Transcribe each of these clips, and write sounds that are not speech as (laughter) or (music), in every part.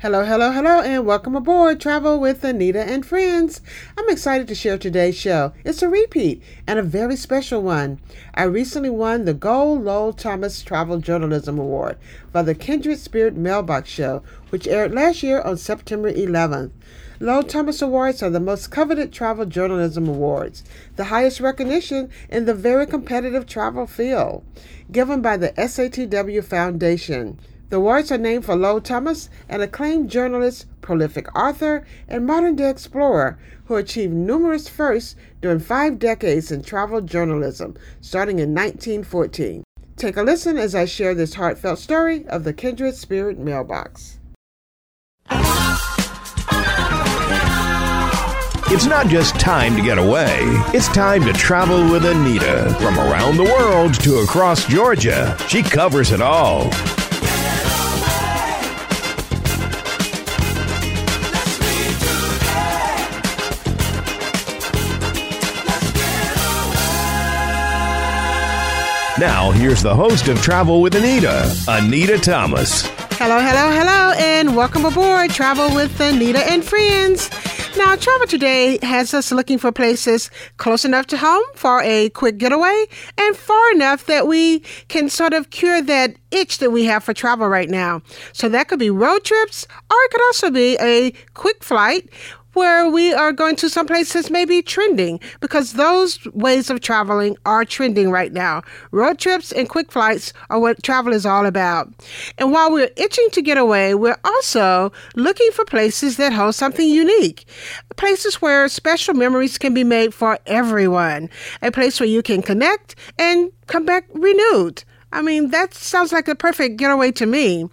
Hello, hello, hello, and welcome aboard Travel with Anita and Friends. I'm excited to share today's show. It's a repeat and a very special one. I recently won the Gold Lowell Thomas Travel Journalism Award for the Kindred Spirit Mailbox Show, which aired last year on September 11th. Lowell Thomas Awards are the most coveted travel journalism awards, the highest recognition in the very competitive travel field, given by the SATW Foundation. The awards are named for Lowell Thomas, an acclaimed journalist, prolific author, and modern day explorer who achieved numerous firsts during five decades in travel journalism, starting in 1914. Take a listen as I share this heartfelt story of the Kindred Spirit Mailbox. It's not just time to get away, it's time to travel with Anita. From around the world to across Georgia, she covers it all. Now, here's the host of Travel with Anita, Annita Thomas. Hello, hello, hello, and welcome aboard Travel with Anita and Friends. Now, Travel Today has us looking for places close enough to home for a quick getaway and far enough that we can sort of cure that itch that we have for travel right now. So that could be road trips or it could also be a quick flight where we are going to some places maybe trending because those ways of traveling are trending right now. Road trips and quick flights are what travel is all about. And while we're itching to get away, we're also looking for places that hold something unique. Places where special memories can be made for everyone. A place where you can connect and come back renewed. I mean, that sounds like a perfect getaway to me.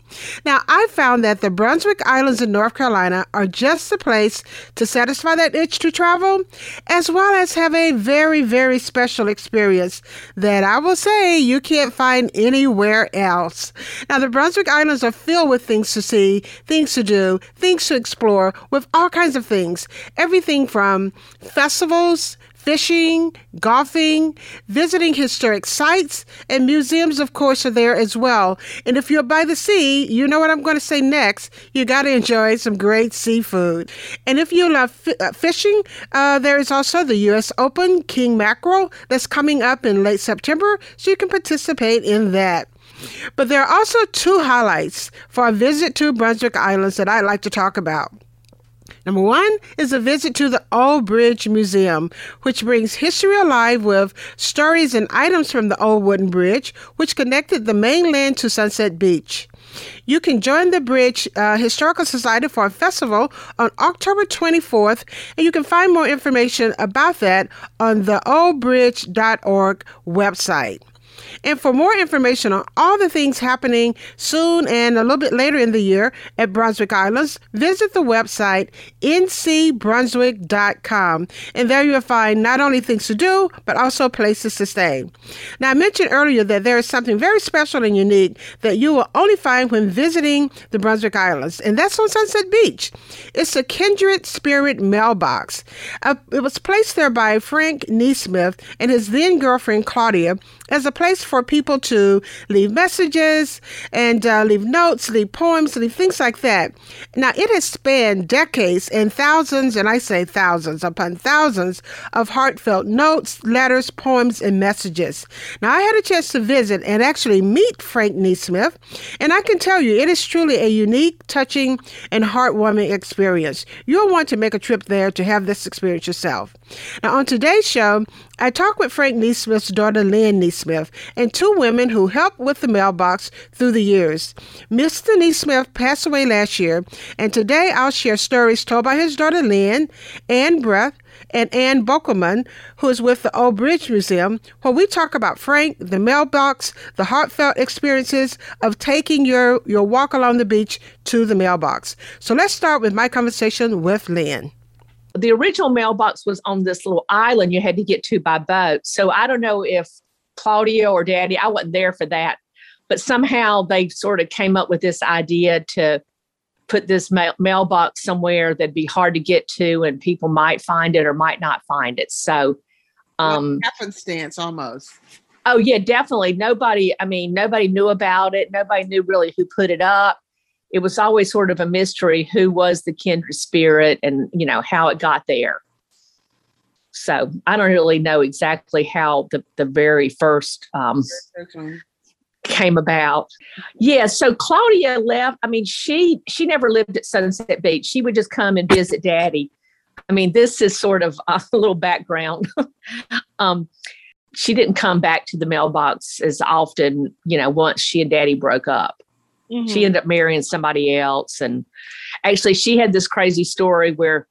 Now, I found that the Brunswick Islands in North Carolina are just the place to satisfy that itch to travel, as well as have a very, very special experience that I will say you can't find anywhere else. Now, the Brunswick Islands are filled with things to see, things to do, things to explore, with all kinds of things. Everything from festivals, fishing, golfing, visiting historic sites, and museums, of course, are there as well. And if you're by the sea, you know what I'm going to say next. You got to enjoy some great seafood. And if you love f- uh, fishing, uh, there is also the U.S. Open King Mackerel that's coming up in late September, so you can participate in that. But there are also two highlights for a visit to Brunswick Islands that I'd like to talk about. Number one is a visit to the Old Bridge Museum, which brings history alive with stories and items from the old wooden bridge, which connected the mainland to Sunset Beach. You can join the Bridge uh, Historical Society for a festival on October 24th, and you can find more information about that on the oldbridge.org website. And for more information on all the things happening soon and a little bit later in the year at Brunswick Islands, visit the website ncbrunswick.com. And there you'll find not only things to do, but also places to stay. Now, I mentioned earlier that there is something very special and unique that you will only find when visiting the Brunswick Islands, and that's on Sunset Beach. It's a Kindred Spirit mailbox. Uh, it was placed there by Frank Nesmith and his then girlfriend Claudia as a place for people to leave messages and uh, leave notes, leave poems, leave things like that. Now, it has spanned decades and thousands, and I say thousands upon thousands, of heartfelt notes, letters, poems, and messages. Now, I had a chance to visit and actually meet Frank Nesmith, and I can tell you it is truly a unique, touching, and heartwarming experience. You'll want to make a trip there to have this experience yourself. Now, on today's show, I talked with Frank Nesmith's daughter, Lynn Nesmith, and two women who helped with the mailbox through the years. Mr. Nesmith passed away last year, and today I'll share stories told by his daughter, Lynn, Ann Breath, and Ann Bokelman, who is with the Old Bridge Museum, where we talk about Frank, the mailbox, the heartfelt experiences of taking your, your walk along the beach to the mailbox. So let's start with my conversation with Lynn the original mailbox was on this little island you had to get to by boat. So I don't know if Claudia or Daddy, I wasn't there for that, but somehow they sort of came up with this idea to put this mail- mailbox somewhere that'd be hard to get to and people might find it or might not find it. So, um, happenstance almost. Oh yeah, definitely. Nobody, I mean, nobody knew about it. Nobody knew really who put it up. It was always sort of a mystery who was the kindred spirit and you know how it got there. So i don't really know exactly how the, the very first um, came about. Yeah so claudia left i mean she she never lived at sunset beach. She would just come and visit daddy. I mean this is sort of a (laughs) little background. (laughs) Um, she didn't come back to the mailbox as often you know once she and daddy broke up Mm-hmm. She ended up marrying somebody else. And actually, she had this crazy story where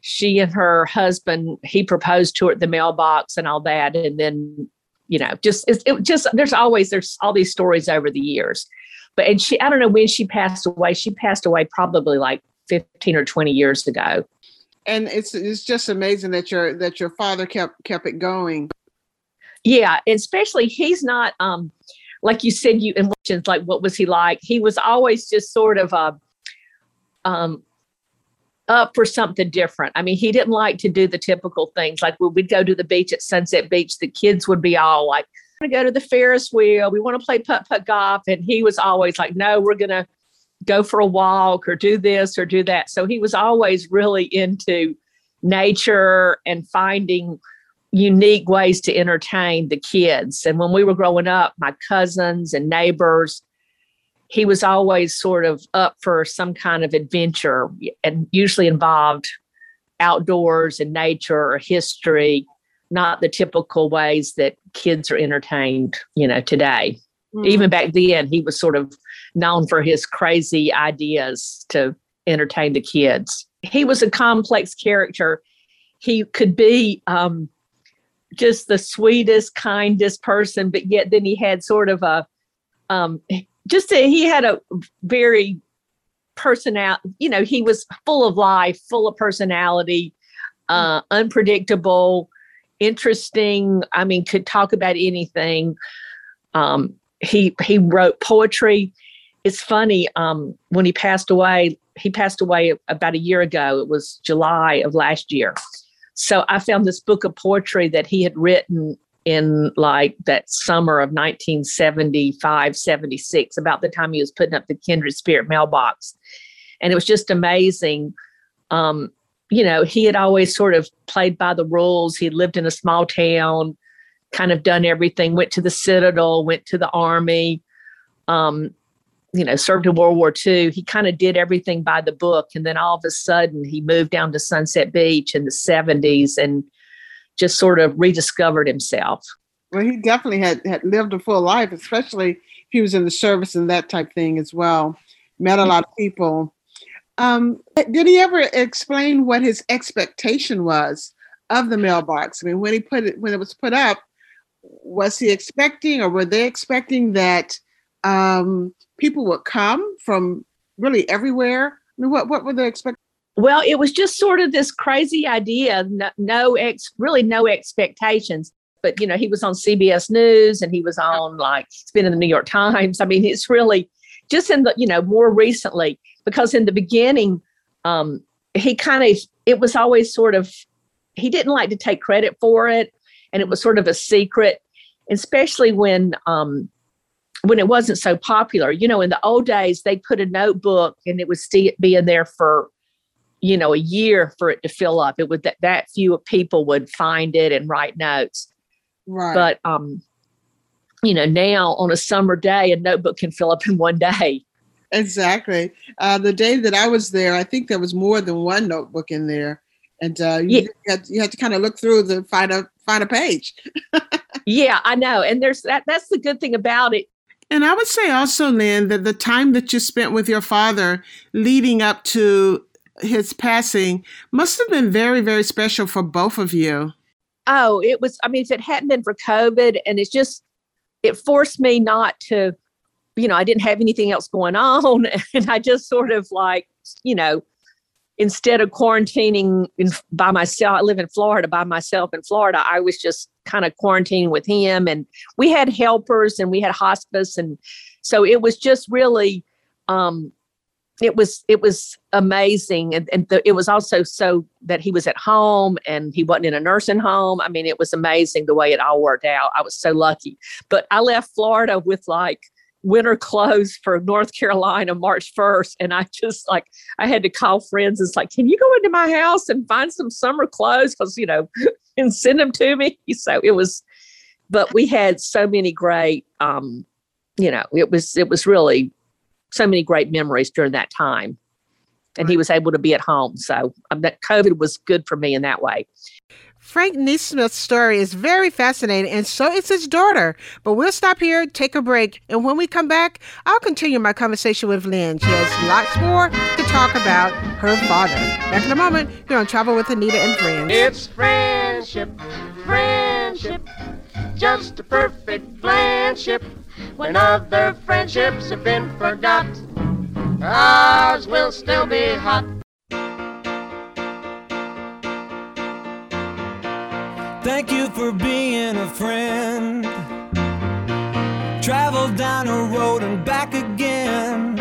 she and her husband, he proposed to her at the mailbox and all that. And then, you know, just, it, it just, there's always, there's all these stories over the years. But, and she, I don't know when she passed away. She passed away probably like 15 or 20 years ago. And it's, it's just amazing that your, that your father kept, kept it going. Yeah. Especially he's not, um, like you said, you and what's like what was he like? He was always just sort of a um up for something different. I mean, he didn't like to do the typical things. Like when we'd go to the beach at Sunset Beach, the kids would be all like, "We "Want to go to the Ferris wheel? We want to play putt putt golf," and he was always like, "No, we're gonna go for a walk or do this or do that." So he was always really into nature and finding unique ways to entertain the kids. And when we were growing up, my cousins and neighbors, he was always sort of up for some kind of adventure and usually involved outdoors and nature or history, not the typical ways that kids are entertained, you know, today. Mm. Even back then, he was sort of known for his crazy ideas to entertain the kids. He was a complex character. He could be um, just the sweetest, kindest person, but yet then he had sort of a um just a, he had a very personality, you know he was full of life full of personality uh unpredictable interesting i mean could talk about anything. Um he he wrote poetry. It's funny um when he passed away he passed away about a year ago. It was july of last year so I found this book of poetry that he had written in like that summer of 1975, 76, about the time he was putting up the Kindred Spirit mailbox. And it was just amazing. Um, you know, he had always sort of played by the rules. He lived in a small town, kind of done everything, went to the Citadel, went to the Army. Um, you know, served in World War II. He kind of did everything by the book. And then all of a sudden, he moved down to Sunset Beach in the 70s and just sort of rediscovered himself. Well, he definitely had, had lived a full life, especially if he was in the service and that type thing as well. Met a lot of people. Um, did he ever explain what his expectation was of the mailbox? I mean, when he put it, when it was put up, was he expecting or were they expecting that um, people would come from really everywhere. I mean, what what were they expecting? Well, it was just sort of this crazy idea, no, no ex, really no expectations. But you know, he was on CBS News and he was on like it's been in the New York Times. I mean, it's really just in the you know more recently because in the beginning, um, he kind of it was always sort of he didn't like to take credit for it, and it was sort of a secret, especially when um, when it wasn't so popular. You know, in the old days, they put a notebook and it would stay, be in there for, you know, a year for it to fill up. It would that, that few people would find it and write notes. Right. But um, you know, now on a summer day, a notebook can fill up in one day. Exactly. Uh, the day that I was there, I think there was more than one notebook in there, and uh, you, yeah. had, you had to kind of look through to find a find a page. (laughs) yeah, I know, and there's that. That's the good thing about it. And I would say also, Lynn, that the time that you spent with your father leading up to his passing must have been very, very special for both of you. Oh, it was. I mean, if it hadn't been for COVID, and it's just, it forced me not to, you know, I didn't have anything else going (laughs) on. And I just sort of like, you know, instead of quarantining in, by myself, I live in Florida by myself in Florida. I was just kind of quarantining with him, and we had helpers and we had hospice, and so it was just really, um, it was it was amazing, and, and the, it was also so that he was at home and he wasn't in a nursing home. I mean, it was amazing the way it all worked out. I was so lucky, but I left Florida with like winter clothes for North Carolina March 1st. And I just like, I had to call friends. And it's like, can you go into my house and find some summer clothes? Because, you know, (laughs) and send them to me. (laughs) So it was, but we had so many great, um, you know, it was, it was really so many great memories during that time. And he was able to be at home. So um, that COVID was good for me in that way. Frank Nesmith's story is very fascinating, and so is his daughter. But we'll stop here, take a break, and when we come back, I'll continue my conversation with Lynn. She has lots more to talk about her father. Back in a moment, here on Travel with Anita and Friends. It's friendship, friendship, just a perfect friendship. When other friendships have been forgot, ours will still be hot. Thank you for being a friend. Travel down a road and back again.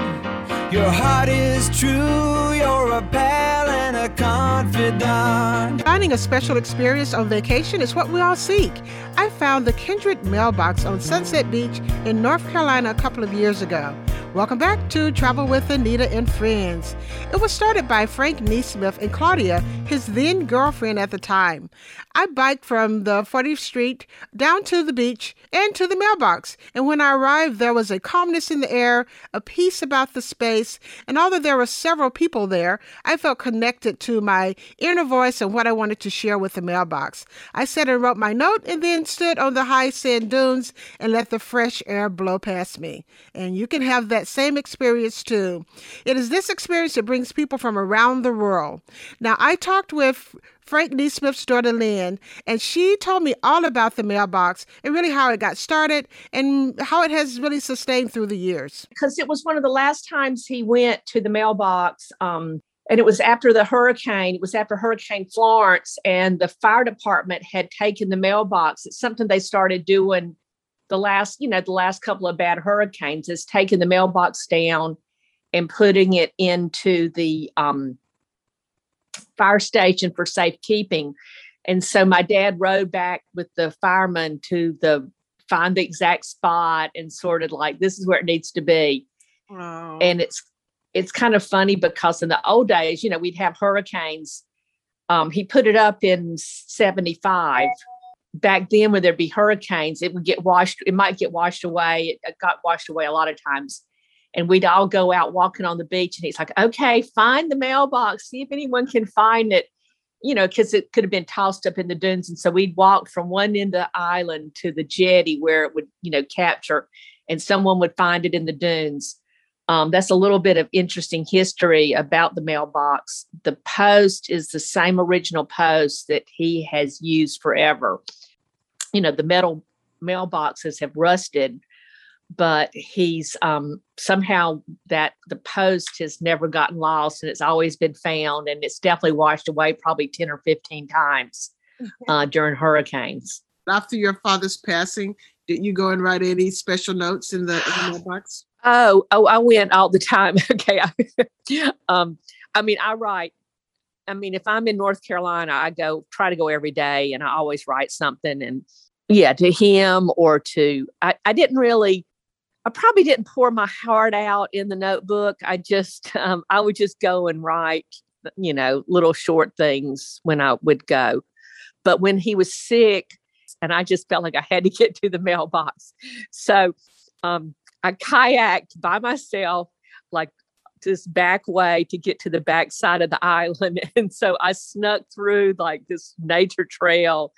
Your heart is true, you're a pal and a confidant. Finding a special experience on vacation is what we all seek. I found the Kindred Mailbox on Sunset Beach in North Carolina a couple of years ago. Welcome back to Travel with Anita and Friends. It was started by Frank Nesmith and Claudia, his then girlfriend at the time. I biked from the 40th Street down to the beach and to the mailbox, and when I arrived, there was a calmness in the air, a peace about the space, and although there were several people there, I felt connected to my inner voice and what I wanted to share with the mailbox. I sat and wrote my note and then stood on the high sand dunes and let the fresh air blow past me. And you can have that same experience too. It is this experience that brings people from around the world. Now, I talked with Frank Nesmith's daughter Lynn, and she told me all about the mailbox and really how it got started and how it has really sustained through the years. Because it was one of the last times he went to the mailbox. Um, and it was after the hurricane, it was after Hurricane Florence, and the fire department had taken the mailbox. It's something they started doing the last, you know, the last couple of bad hurricanes is taking the mailbox down and putting it into the um, fire station for safekeeping. And so my dad rode back with the fireman to the find the exact spot and sort of like this is where it needs to be. And it's it's kind of funny because in the old days, you know, we'd have hurricanes. Um, he put it up in 75. Back then, when there'd be hurricanes, it would get washed, it might get washed away. It got washed away a lot of times and we'd all go out walking on the beach and he's like okay find the mailbox see if anyone can find it you know because it could have been tossed up in the dunes and so we'd walk from one end of the island to the jetty where it would you know capture and someone would find it in the dunes um, that's a little bit of interesting history about the mailbox the post is the same original post that he has used forever you know the metal mailboxes have rusted but he's um, somehow that the post has never gotten lost and it's always been found and it's definitely washed away probably 10 or 15 times uh, during hurricanes. After your father's passing, did you go and write any special notes in the, in the mailbox? Oh, oh, I went all the time. (laughs) okay. (laughs) um, I mean, I write I mean, if I'm in North Carolina, I go try to go every day and I always write something and yeah, to him or to I, I didn't really I probably didn't pour my heart out in the notebook. I just, (laughs) um, I would just go and write, you know, little short things when I would go. But when he was sick, and I just felt like I had to get to the mailbox. So um, I kayaked by myself, like this back way to get to the back side of the (laughs) island. And so I snuck through like this nature trail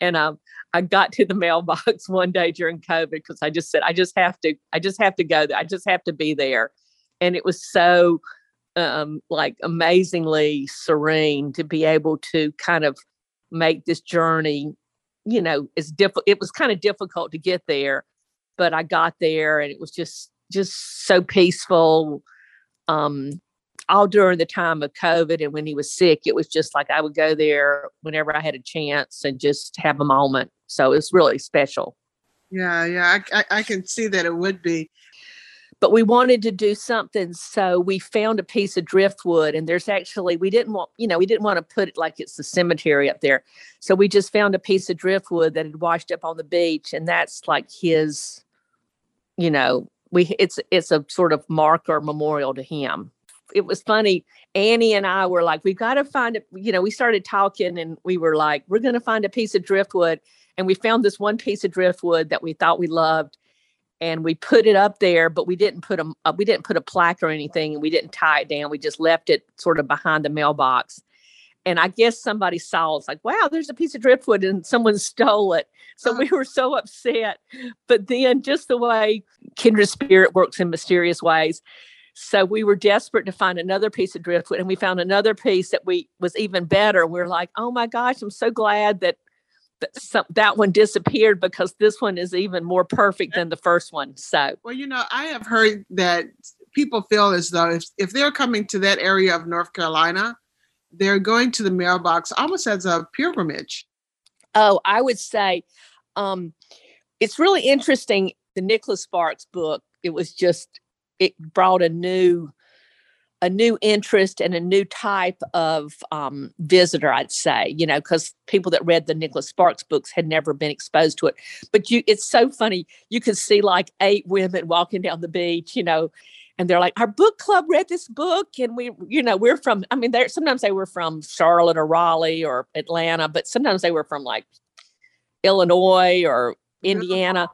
and um, I got to the mailbox (laughs) one day during COVID because I just said, I just have to, I just have to go there. I just have to be there. And it was so um, like amazingly serene to be able to kind of make this journey, you know, it's difficult. It was kind of difficult to get there, but I got there and it was just, just so peaceful um, all during the time of COVID and when he was sick, it was just like I would go there whenever I had a chance and just have a moment. So it's really special. Yeah, yeah, I, I, I can see that it would be. But we wanted to do something, so we found a piece of driftwood, and there's actually we didn't want, you know, we didn't want to put it like it's the cemetery up there, so we just found a piece of driftwood that had washed up on the beach, and that's like his, you know, we it's it's a sort of marker memorial to him. It was funny. Annie and I were like, we've got to find it. You know, we started talking and we were like, we're going to find a piece of driftwood. And we found this one piece of driftwood that we thought we loved and we put it up there, but we didn't put a uh, we didn't put a plaque or anything, and we didn't tie it down. We just left it sort of behind the mailbox. And I guess somebody saw it's like, wow, there's a piece of driftwood, and someone stole it. So uh-huh. we were so upset. But then, just the way kindred spirit works in mysterious ways, so we were desperate to find another piece of driftwood, and we found another piece that we was even better. We we're like, oh my gosh, I'm so glad that that, some, that one disappeared because this one is even more perfect than the first one. So, well, you know, I have heard that people feel as though if, if they're coming to that area of North Carolina, they're going to the mailbox almost as a pilgrimage. Oh, I would say um, it's really interesting. The Nicholas Sparks book, it was just, it brought a new a new interest and a new type of um, visitor, I'd say, you know, because people that read the Nicholas Sparks books had never been exposed to it. But you, it's so funny. You can see like eight women walking down the beach, you know, and they're like, our book club read this book, and we, you know, we're from. I mean, they're sometimes they were from Charlotte or Raleigh or Atlanta, but sometimes they were from like Illinois or oh, Indiana.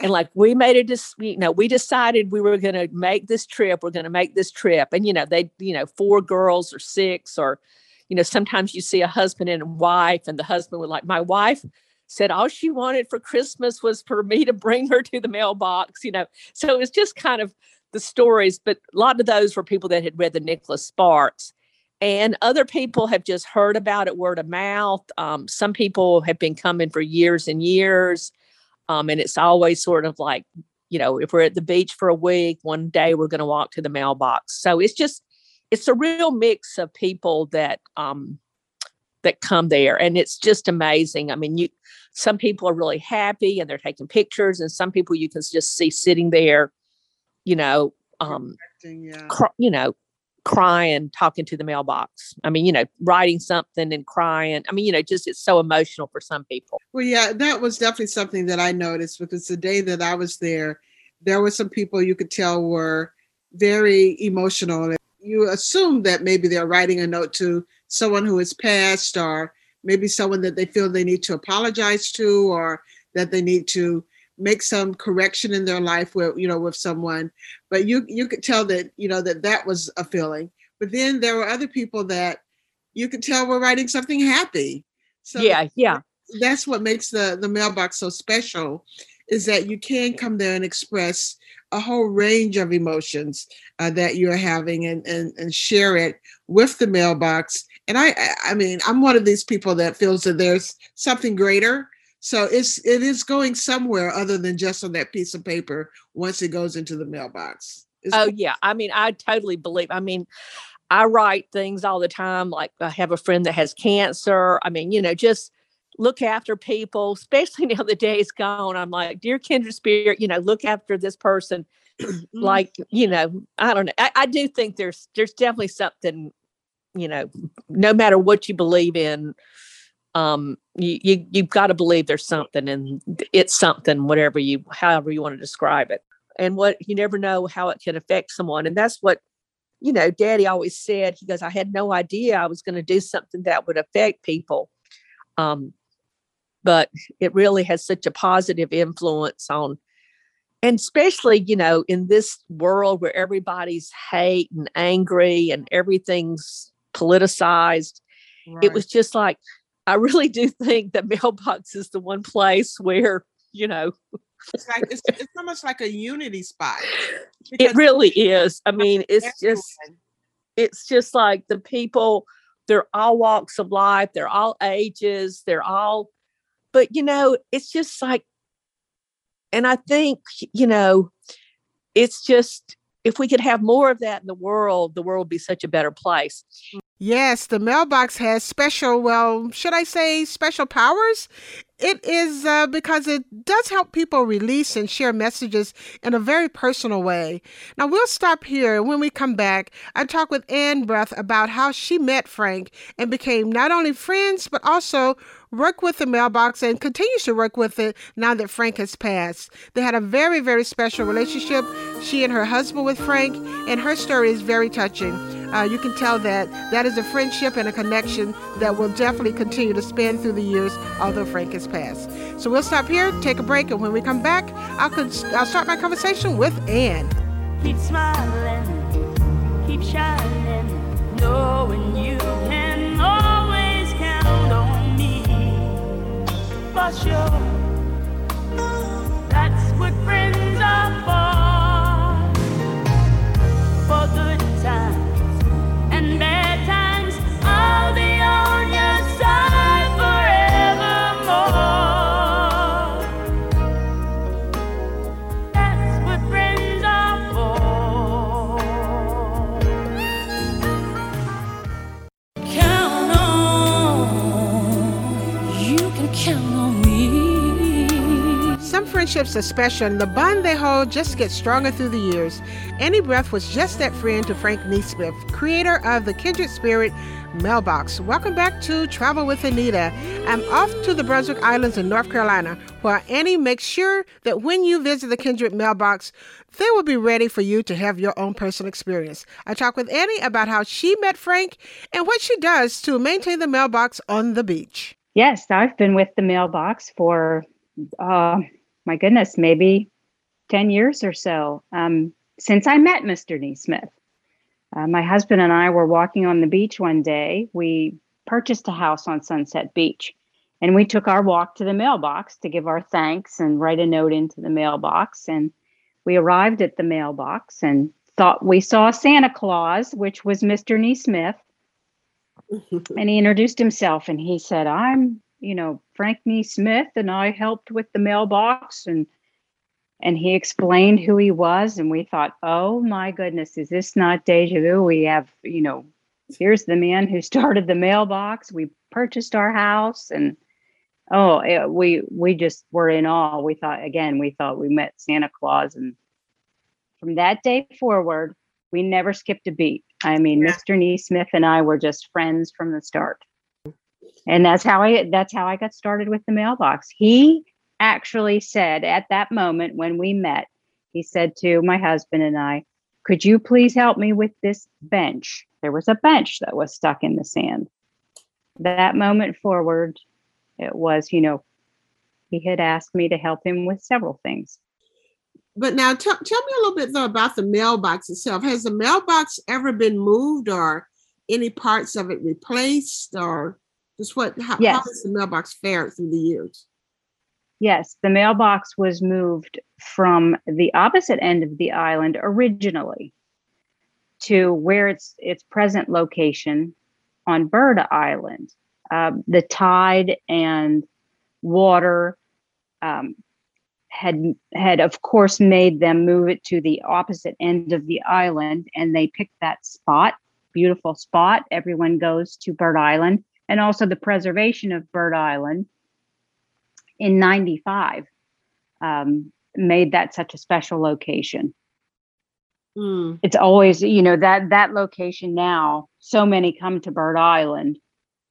And like we made a dis- you know, we decided we were going to make this trip. We're going to make this trip. And, you know, they, you know, four girls or six, or, you know, sometimes you see a husband and a wife, and the husband would like, my wife said all she wanted for Christmas was for me to bring her to the mailbox, you know. So it was just kind of the stories, but a lot of those were people that had read the Nicholas Sparks. And other people have just heard about it word of mouth. Um, some people have been coming for years and years. Um, and it's always sort of like, you know, if we're at the beach for a week, one day we're going to walk to the mailbox. So it's just, it's a real mix of people that, um, that come there. And it's just amazing. I mean, you, some people are really happy and they're taking pictures, and some people you can just see sitting there, you know, um, yeah. cr- you know, crying, talking to the mailbox. I mean, you know, writing something and crying. I mean, you know, just it's so emotional for some people. Well, yeah, that was definitely something that I noticed because the day that I was there, there were some people you could tell were very emotional. You assume that maybe they're writing a note to someone who has passed or maybe someone that they feel they need to apologize to or that they need to make some correction in their life with you know with someone but you you could tell that you know that that was a feeling. But then there were other people that you could tell were writing something happy. So yeah yeah. that's what makes the the mailbox so special is that you can come there and express a whole range of emotions uh, that you're having and, and and share it with the mailbox. And i i mean i'm one of these people that feels that there's something greater so it's it is going somewhere other than just on that piece of paper once it goes into the mailbox. It's oh yeah, I mean I totally believe. I mean, I write things all the time. Like I have a friend that has cancer. I mean, you know, just look after people, especially (laughs) now the day is gone. I'm like, dear kindred spirit, you know, look after this person. Mm-hmm. (clears throat) like, you know, I don't know. I, I do think there's there's definitely something, you know, no matter what you believe in, um you, you you've got to believe there's something and it's something whatever you however you want to describe it and what you never know how it can affect someone and that's what you know daddy always said he goes i had no idea i was going to do something that would affect people um but it really has such a positive influence on and especially you know in this world where everybody's hate and angry and everything's politicized right. it was just like I really do think that mailbox is the one place where, you know, it's like it's, it's almost like a unity spot. It really is. I mean, it's just it's just like the people, they're all walks of life, they're all ages, they're all but you know, it's just like and I think, you know, it's just if we could have more of that in the world, the world would be such a better place. Yes, the mailbox has special, well, should I say special powers? it is uh, because it does help people release and share messages in a very personal way. Now, we'll stop here. When we come back, I talk with Anne Breath about how she met Frank and became not only friends, but also work with the mailbox and continues to work with it now that Frank has passed. They had a very, very special relationship, she and her husband with Frank, and her story is very touching. Uh, you can tell that that is a friendship and a connection that will definitely continue to span through the years, although Frank has passed. So we'll stop here, take a break, and when we come back, I'll, I'll start my conversation with Anne. Keep smiling, keep shining, knowing you can For sure, that's what friends are for. For good can count on me. Some friendships are special, and the bond they hold just gets stronger through the years. Annie Breath was just that friend to Frank Nesmith, creator of the Kindred Spirit Mailbox. Welcome back to Travel with Anita. I'm off to the Brunswick Islands in North Carolina, where Annie makes sure that when you visit the Kindred Mailbox, they will be ready for you to have your own personal experience. I talk with Annie about how she met Frank and what she does to maintain the mailbox on the beach. Yes, I've been with the mailbox for, uh, my goodness, maybe 10 years or so um, since I met Mr. Nesmith. Uh, my husband and I were walking on the beach one day. We purchased a house on Sunset Beach and we took our walk to the mailbox to give our thanks and write a note into the mailbox. And we arrived at the mailbox and thought we saw Santa Claus, which was Mr. Nesmith and he introduced himself and he said i'm you know frank nesmith and i helped with the mailbox. And and he explained who he was and we thought oh my goodness is this not deja vu? We have you know here's the man who (laughs) started the mailbox. We purchased our house. And oh it, we we just were in awe. We thought again we thought we met santa claus. And from that day forward we never skipped a beat i mean Yeah. mr nesmith and i were just friends from the start. And that's how i that's how i got started with the mailbox. He actually said at that moment when we met he said to my husband and i could you please help me with this bench? There was a bench that was stuck in the sand. That moment forward it was you know he had asked me to help him with several things But now tell, tell me a little bit though about the mailbox itself. Has the mailbox ever been moved or any parts of it replaced or just what how, how has the mailbox fared through the years? Yes, the mailbox was moved from the opposite end of the island originally to where its its present location on Bird Island. Um, the tide and water um, had had of course made them move it to the opposite end of the island, and they picked that spot, beautiful spot. Everyone goes to Bird Island, and also the preservation of Bird Island in 95 um, made that such a special location. Mm, it's always you know that that location now so many come to bird island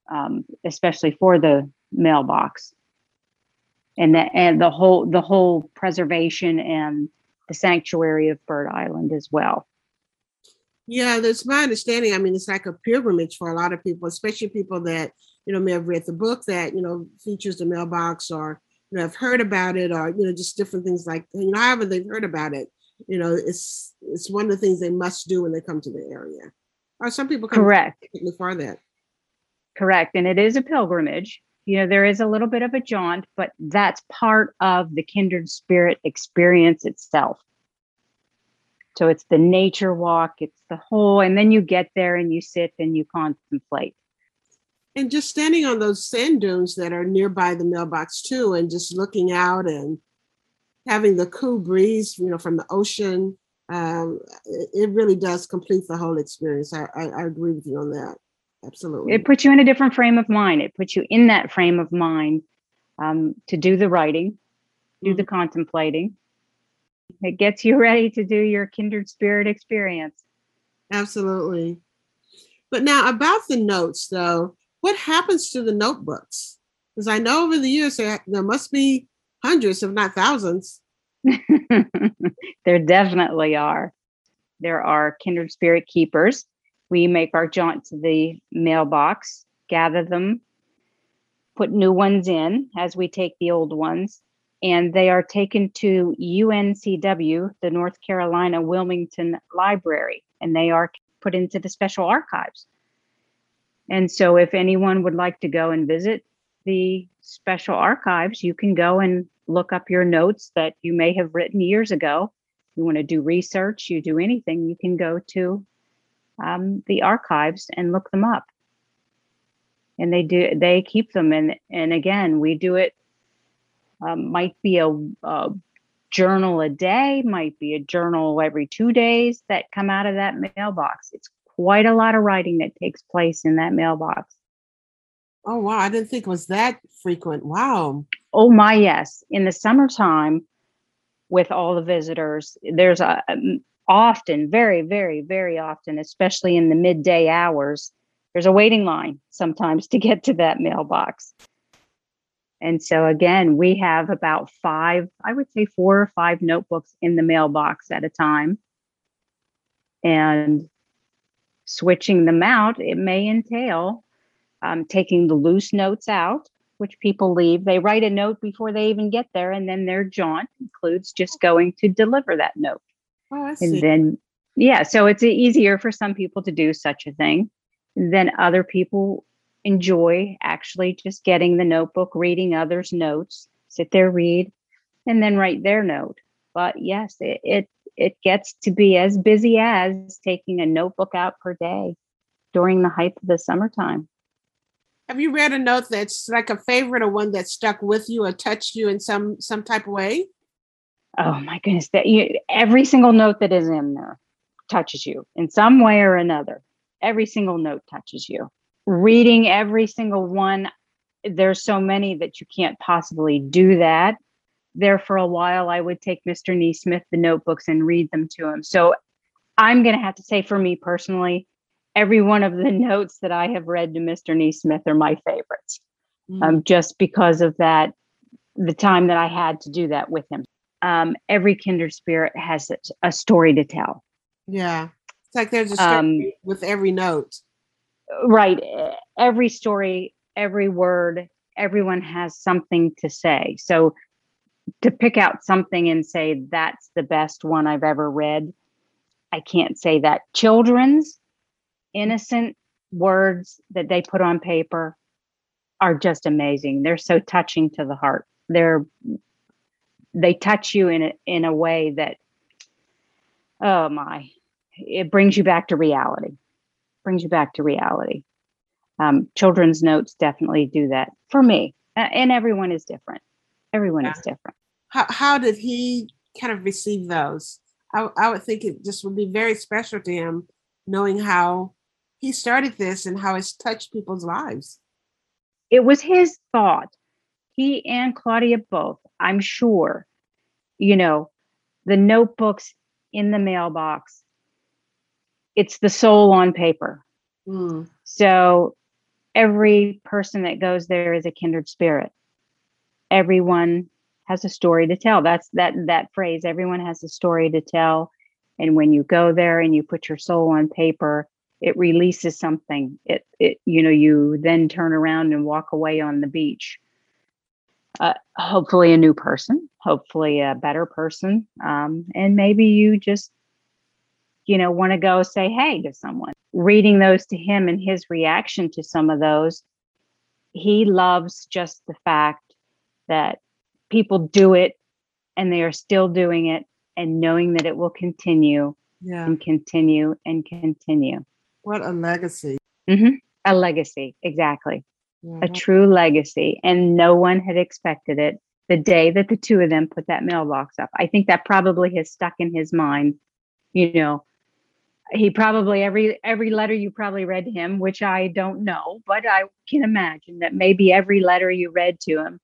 um, especially for the mailbox and the and the whole the whole preservation and the sanctuary of bird island as well Yeah, that's my understanding. I mean, it's like a pilgrimage for a lot of people, especially people that, you know, may have read the book that, you know, features the mailbox or, you know, have heard about it or, you know, just different things like, you know, however they've heard about it. You know, it's it's one of the things they must do when they come to the area. Or some people come correct that. correct and it is a pilgrimage you know there is a little bit of a jaunt but that's part of the kindred spirit experience itself so it's the nature walk it's the whole and then you get there and you sit and you contemplate And just standing on those sand dunes that are nearby the mailbox too, and just looking out and having the cool breeze, you know, from the ocean, um, it, really does complete the whole experience. I, I, I agree with you on that. Absolutely. it puts you in a different frame of mind it puts you in that frame of mind um, to do the writing, do the contemplating. It gets you (laughs) ready to do your kindred spirit experience. Absolutely. But now about the notes, though, what happens to the notebooks? Because I know over the years there, there must be hundreds, if not thousands. (laughs) there definitely are. There are kindred spirit keepers. We make our jaunt to the mailbox, gather them, put new ones in as we take the old ones, and they are taken to UNCW, the North Carolina Wilmington Library, and they are put into the special archives. And so, if anyone would like to go and visit the special archives, you can go and look up your notes that you may have written years ago. You want to do research, you do anything, you can go to um, the archives and look them up. And they do, they keep them. And, and again, we do it, um, might be a, a journal a day, might be a journal every two days that come out of that mailbox. It's quite a lot of writing that takes place in that mailbox. Oh, wow. I didn't think it was that frequent. Wow. Oh my yes. In the summertime, with all the visitors, there's a um, often, very, very, very often, especially in the midday hours, there's a waiting line sometimes to get to that mailbox. And so again, we have about five, I would say four or five notebooks in the mailbox at a time. And switching them out, it may entail um, taking the loose notes out, which people leave. They write a note before they even get there, and then their jaunt includes just going to deliver that note. Oh, And then, yeah, so it's easier for some people to do such a thing. Then other people enjoy actually just getting the notebook, reading others' notes, sit there, read, and then write their note. But yes, it, it it gets to be as busy as taking a notebook out per day during the height of the summertime. Have you read a note that's like a favorite or one that stuck with you or touched you in some some type of way? Oh my goodness, that you, every single note that is in there touches you in some way or another. Every single note touches you. Reading every single one, there's so many that you can't possibly do that. There for a while, I would take Mr. Nesmith the notebooks and read them to him. So I'm going to have to say, for me personally, every one of the (laughs) notes that I have read to Mr. Nesmith are my favorites, Mm. um, just because of that, the time that I had to do that with him. Um, every kindred spirit has a, story to tell. Yeah. It's like there's a story Um, with every note. Right. Every story, every word, everyone has something to say. So to pick out something and say that's the best one I've ever read, I can't say that. Children's innocent words that they put on paper are just amazing. They're so touching to the heart. They're they touch you in a, in a way that oh my, it brings you back to reality. Brings you back to reality. Um, children's notes definitely do that for me, and everyone is different. Everyone is different. How how did he kind of receive those? I, I would think it just would be very special to him knowing how he started this and how it's touched people's lives. it was his thought. He and Claudia both, I'm sure, you know, the notebooks in the mailbox, it's the soul on paper. Mm. So every person that goes there is a kindred spirit. Everyone has a story to tell. That's that that phrase, everyone has a story to tell. And when you go there and you put your soul on paper, it releases something. It it you know, you then turn around and walk away on the beach. Uh, hopefully a new person, hopefully a better person. Um, and maybe you just you know, want to go say hey to someone. Reading those to him and his reaction to some of those, he loves just the fact that people do it and they are still doing it and knowing that it will continue Yeah. and continue and continue. What a legacy. hmm A legacy, exactly. Yeah. A true legacy. And no one had expected it the day that the two of them put that mailbox up. I think that probably has stuck in his mind. You know, he probably every every letter you probably read to him, which I don't know, but I can imagine that maybe every letter you read to him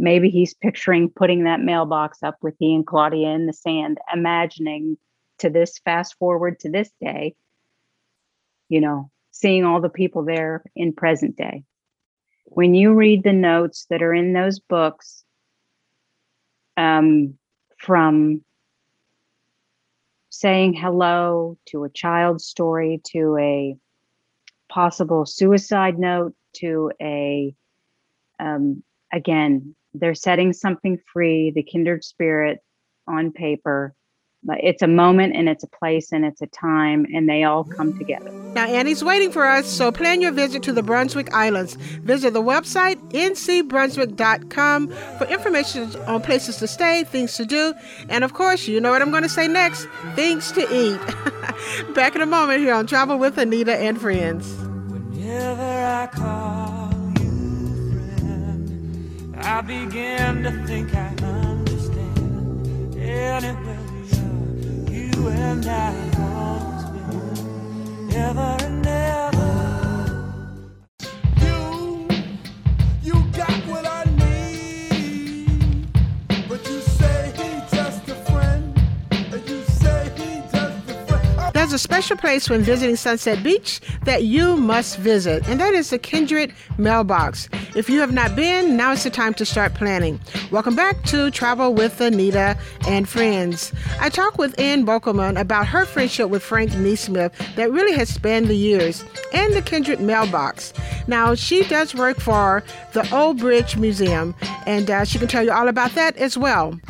maybe he's picturing putting that mailbox up with he and Claudia in the sand, imagining to this fast forward to this day, you know, seeing all the people there in present day. When you read the notes that are in those books um, from saying hello to a child's story to a possible suicide note to a um, again they're setting something free the kindred spirit on paper it's a moment and it's a place and it's a time and they all come together Now, Annie's waiting for us, so plan your visit to the Brunswick Islands. Visit the website ncbrunswick.com for information on places to stay, things to do, and of course, you know what I'm going to say next things to eat. (laughs) Back in a moment here on Travel with Annita and Friends. Whenever I call you friend, I begin to think I understand. Anywhere and I always been, ever. There's a special place when visiting Sunset Beach that you must visit, and that is the Kindred Mailbox. If you have not been, now is the time to start planning. Welcome back to Travel with Annita and Friends. I talked with Ann Bokelman about her friendship with Frank Nesmith that really has spanned the years, and the Kindred Mailbox. Now, she does work for the Old Bridge Museum, and uh, she can tell you all about that as well.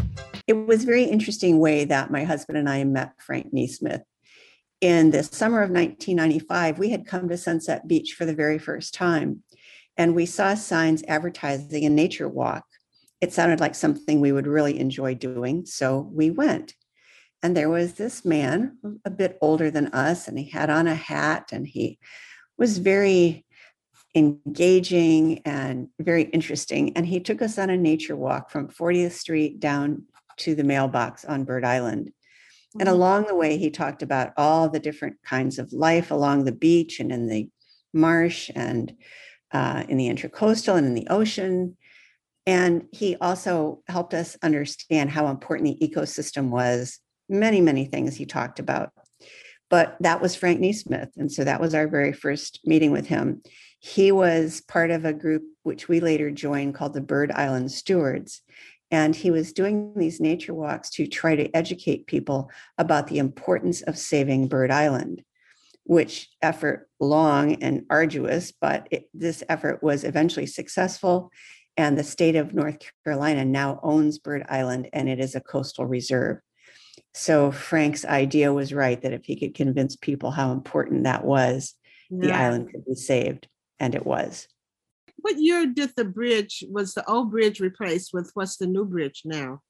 It was a very interesting way that my husband and I met Frank Nesmith. In the summer of 1995, we had come to Sunset Beach for the very first time, and we saw signs advertising a nature walk. It sounded like something we would really enjoy doing, so we went. And there was this man, a bit older than us, and he had on a hat and he was very engaging and very interesting. And he took us on a nature walk from 40th Street down to the mailbox on Bird Island. And along the way, he talked about all the different kinds of life along the beach and in the marsh and uh, in the intracoastal and in the ocean. And he also helped us understand how important the ecosystem was. Many, many things he talked about. But that was Frank Nesmith. And so that was our very first meeting with him. He was part of a group which we later joined called the Bird Island Stewards. And he was doing these nature walks to try to educate people about the importance of saving Bird Island, which effort long and arduous, but it, this effort was eventually successful. And the state of North Carolina now owns Bird Island and it is a coastal reserve. So Frank's idea was right that if he could convince people how important that was, the island could be saved. And it was. What year did the bridge, was the old bridge replaced with what's the new bridge now?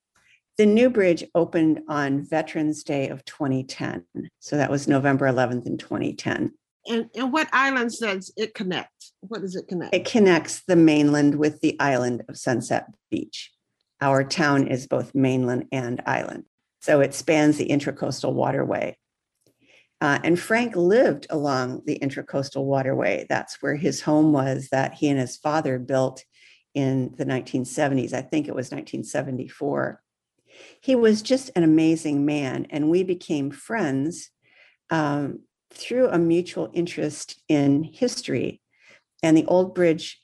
The new bridge opened on Veterans Day of 2010. So that was November 11th in 2010. And, and what islands does it connect? What does it connect? It connects the mainland with the island of Sunset Beach. Our town is both mainland and island. So it spans the intracoastal waterway. Uh, and Frank lived along the intracoastal waterway. That's where his home was, that he and his father built in the 1970s. I think it was 1974. He was just an amazing man, and we became friends um, through a mutual interest in history. And the Old Bridge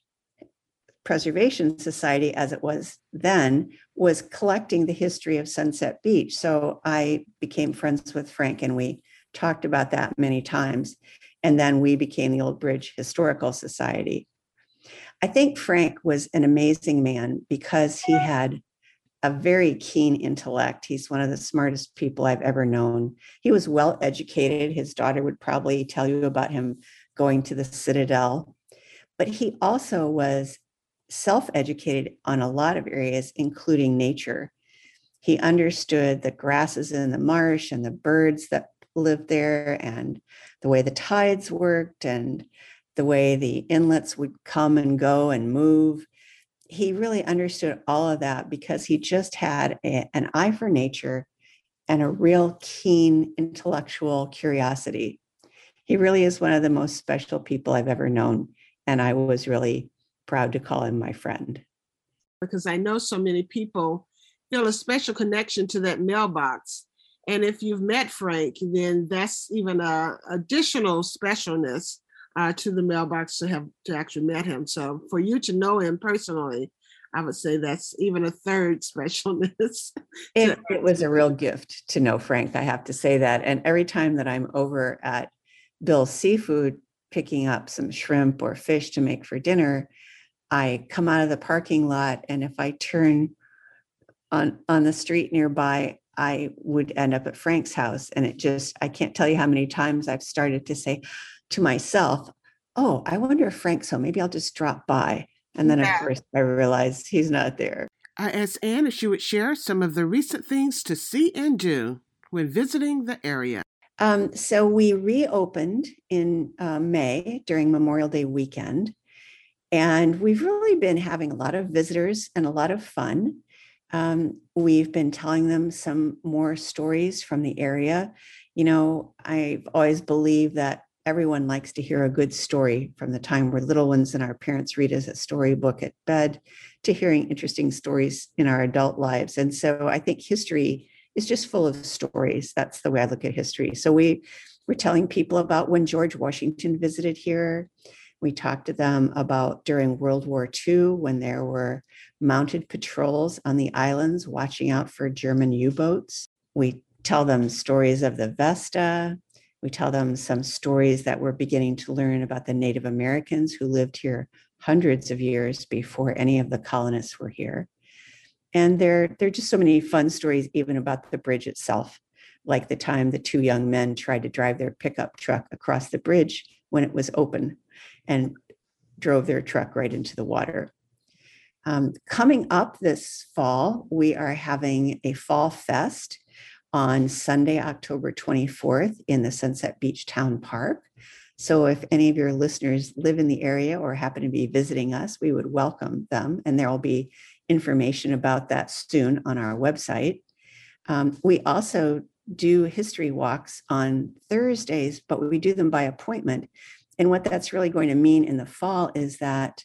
Preservation Society, as it was then, was collecting the history of Sunset Beach. So I became friends with Frank and we talked about that many times. And then we became the Old Bridge Historical Society. I think Frank was an amazing man because he had a very keen intellect. He's one of the smartest people I've ever known. He was well educated. His daughter would probably tell you about him going to the Citadel. But he also was self educated on a lot of areas, including nature. He understood the grasses in the marsh and the birds that lived there, and the way the tides worked, and the way the inlets would come and go and move. He really understood all of that because he just had a- an eye for nature and a real keen intellectual curiosity. He really is one of the most special people I've ever known. And I was really proud to call him my friend. because I know so many people feel a special connection to that mailbox. And if you've met Frank, then that's even a additional specialness uh, to the mailbox to have to actually met him. So for you to know him personally, I would say that's even a third (laughs) specialness. It, (laughs) it was a real gift to know Frank. I have to say that. And every time that I'm over at Bill's Seafood picking up some shrimp or fish to make for dinner, I come out of the parking lot, and if I turn on on the street nearby, I would end up at Frank's house. And it just, I can't tell you how many times I've started to say to myself, Oh, I wonder if Frank's home. Maybe I'll just drop by. And then, Yeah. of course, I realized he's not there. I asked Anne if she would share some of the recent things to see and do when visiting the area. Um, so we reopened in uh, May during Memorial Day weekend, and we've really been having a lot of visitors and a lot of fun. Um, we've been telling them some more stories from the area. You know, I've always believed that everyone likes to hear a good story from the time we're little ones and our parents read us a storybook at bed to hearing interesting stories in our adult lives. And so I think history is just full of stories. That's the way I look at history. So we we're telling people about when George Washington visited here. We talked to them about during World War II when there were mounted patrols on the islands watching out for German U-boats. We tell them stories of the Vesta. We tell them some stories that we're beginning to learn about the Native Americans who lived here hundreds of years before any of the colonists were here. And there, there are just so many fun stories, even about the bridge itself, like the time the two young men tried to drive their pickup truck across the bridge when it was open and drove their truck right into the water. Um, coming up this fall, we are having a fall fest on Sunday, October 24th in the Sunset Beach Town Park. So if any of your listeners live in the area or happen to be visiting us, we would welcome them. And there will be information about that soon on our website. Um, we also do history walks on Thursdays, but we do them by appointment. And what that's really going to mean in the fall is that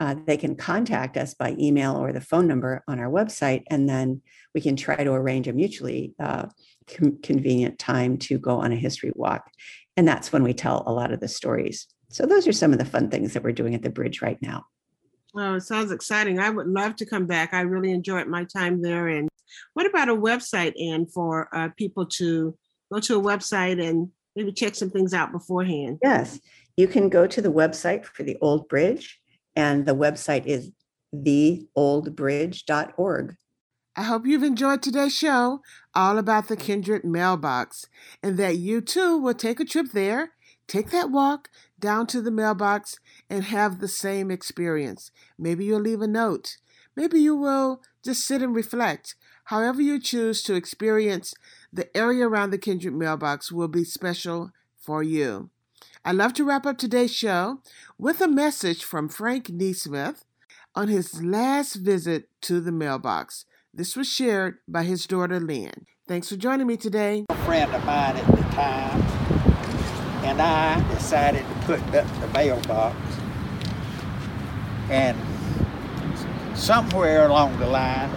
uh, they can contact us by email or the phone number on our website, and then we can try to arrange a mutually uh, con- convenient time to go on a history walk. And that's when we tell a lot of the stories. So, those are some of the fun things that we're doing at the bridge right now. Oh, it sounds exciting. I would love to come back. I really enjoyed my time there. And what about a website, Anne, for uh, people to go to a website and maybe check some things out beforehand? Yes, you can go to the website for the Old Bridge, and the website is theoldbridge.org. I hope you've enjoyed today's show, all about the Kindred mailbox, and that you too will take a trip there, take that walk down to the mailbox, and have the same experience. Maybe you'll leave a note. Maybe you will just sit and reflect. However, you choose to experience the area around the Kindred mailbox will be special for you. I'd love to wrap up today's show with a message from Frank Nesmith on his last visit to the mailbox. This was shared by his daughter Lynn. Thanks for joining me today. A friend of mine at the time and I decided to put up the mailbox. And somewhere along the line,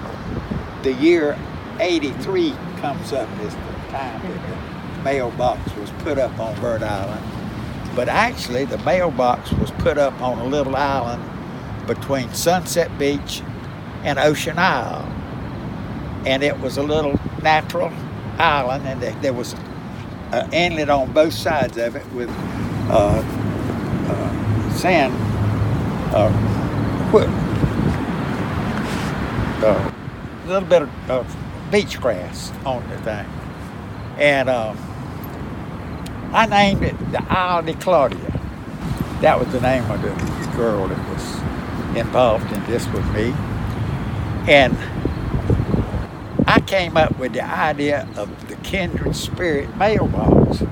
the year 83 comes up as the time that the mailbox was put up on Bird Island. But actually, the mailbox was put up on a little island between Sunset Beach and Ocean Isle. And it was a little natural island, and there- was an inlet on both sides of it with uh, uh, sand, uh, uh, a little bit of, of beach grass on the thing. And um, I named it the Isle de Claudia. That was the name of the girl that was involved in this with me. And I came up with the idea of the kindred spirit mailbox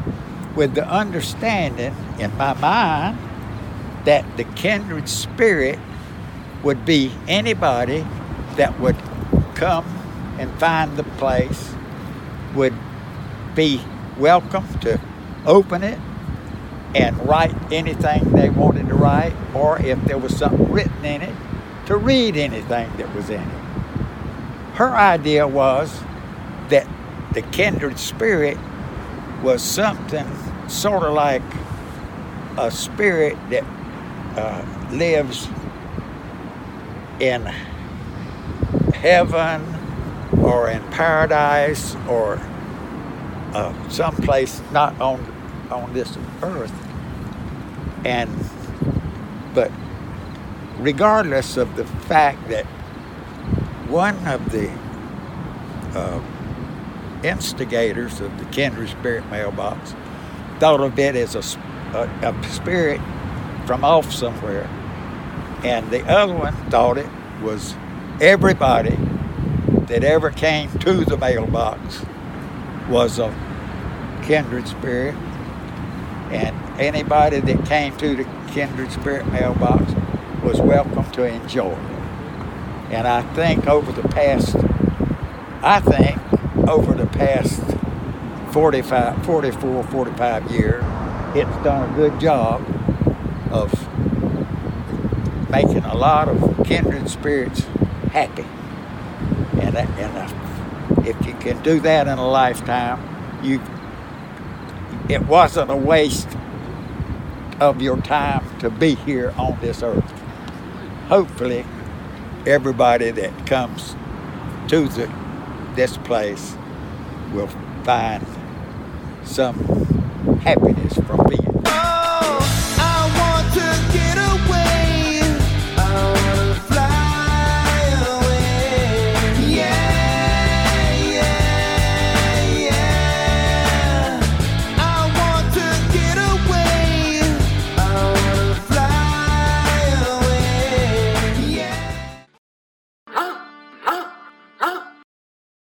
with the understanding in my mind that the kindred spirit would be anybody that would come and find the place, would be welcome to open it and write anything they wanted to write, or if there was something written in it, to read anything that was in it. Her idea was that the kindred spirit was something sort of like a spirit that uh, lives in heaven or in paradise or uh, someplace not on on this earth. And but regardless of the fact that one of the uh, instigators of the kindred spirit mailbox thought of it as a a spirit from off somewhere and the other one thought it was everybody that ever came to the mailbox was a kindred spirit. And anybody that came to the kindred spirit mailbox was welcome to enjoy. And i think over the past i think over the past 45 44 45 years it's done a good job of making a lot of kindred spirits happy. And, and uh, if you can do that in a lifetime you it wasn't a waste of your time to be here on this earth. Hopefully, everybody that comes to the, this place will find some happiness from being.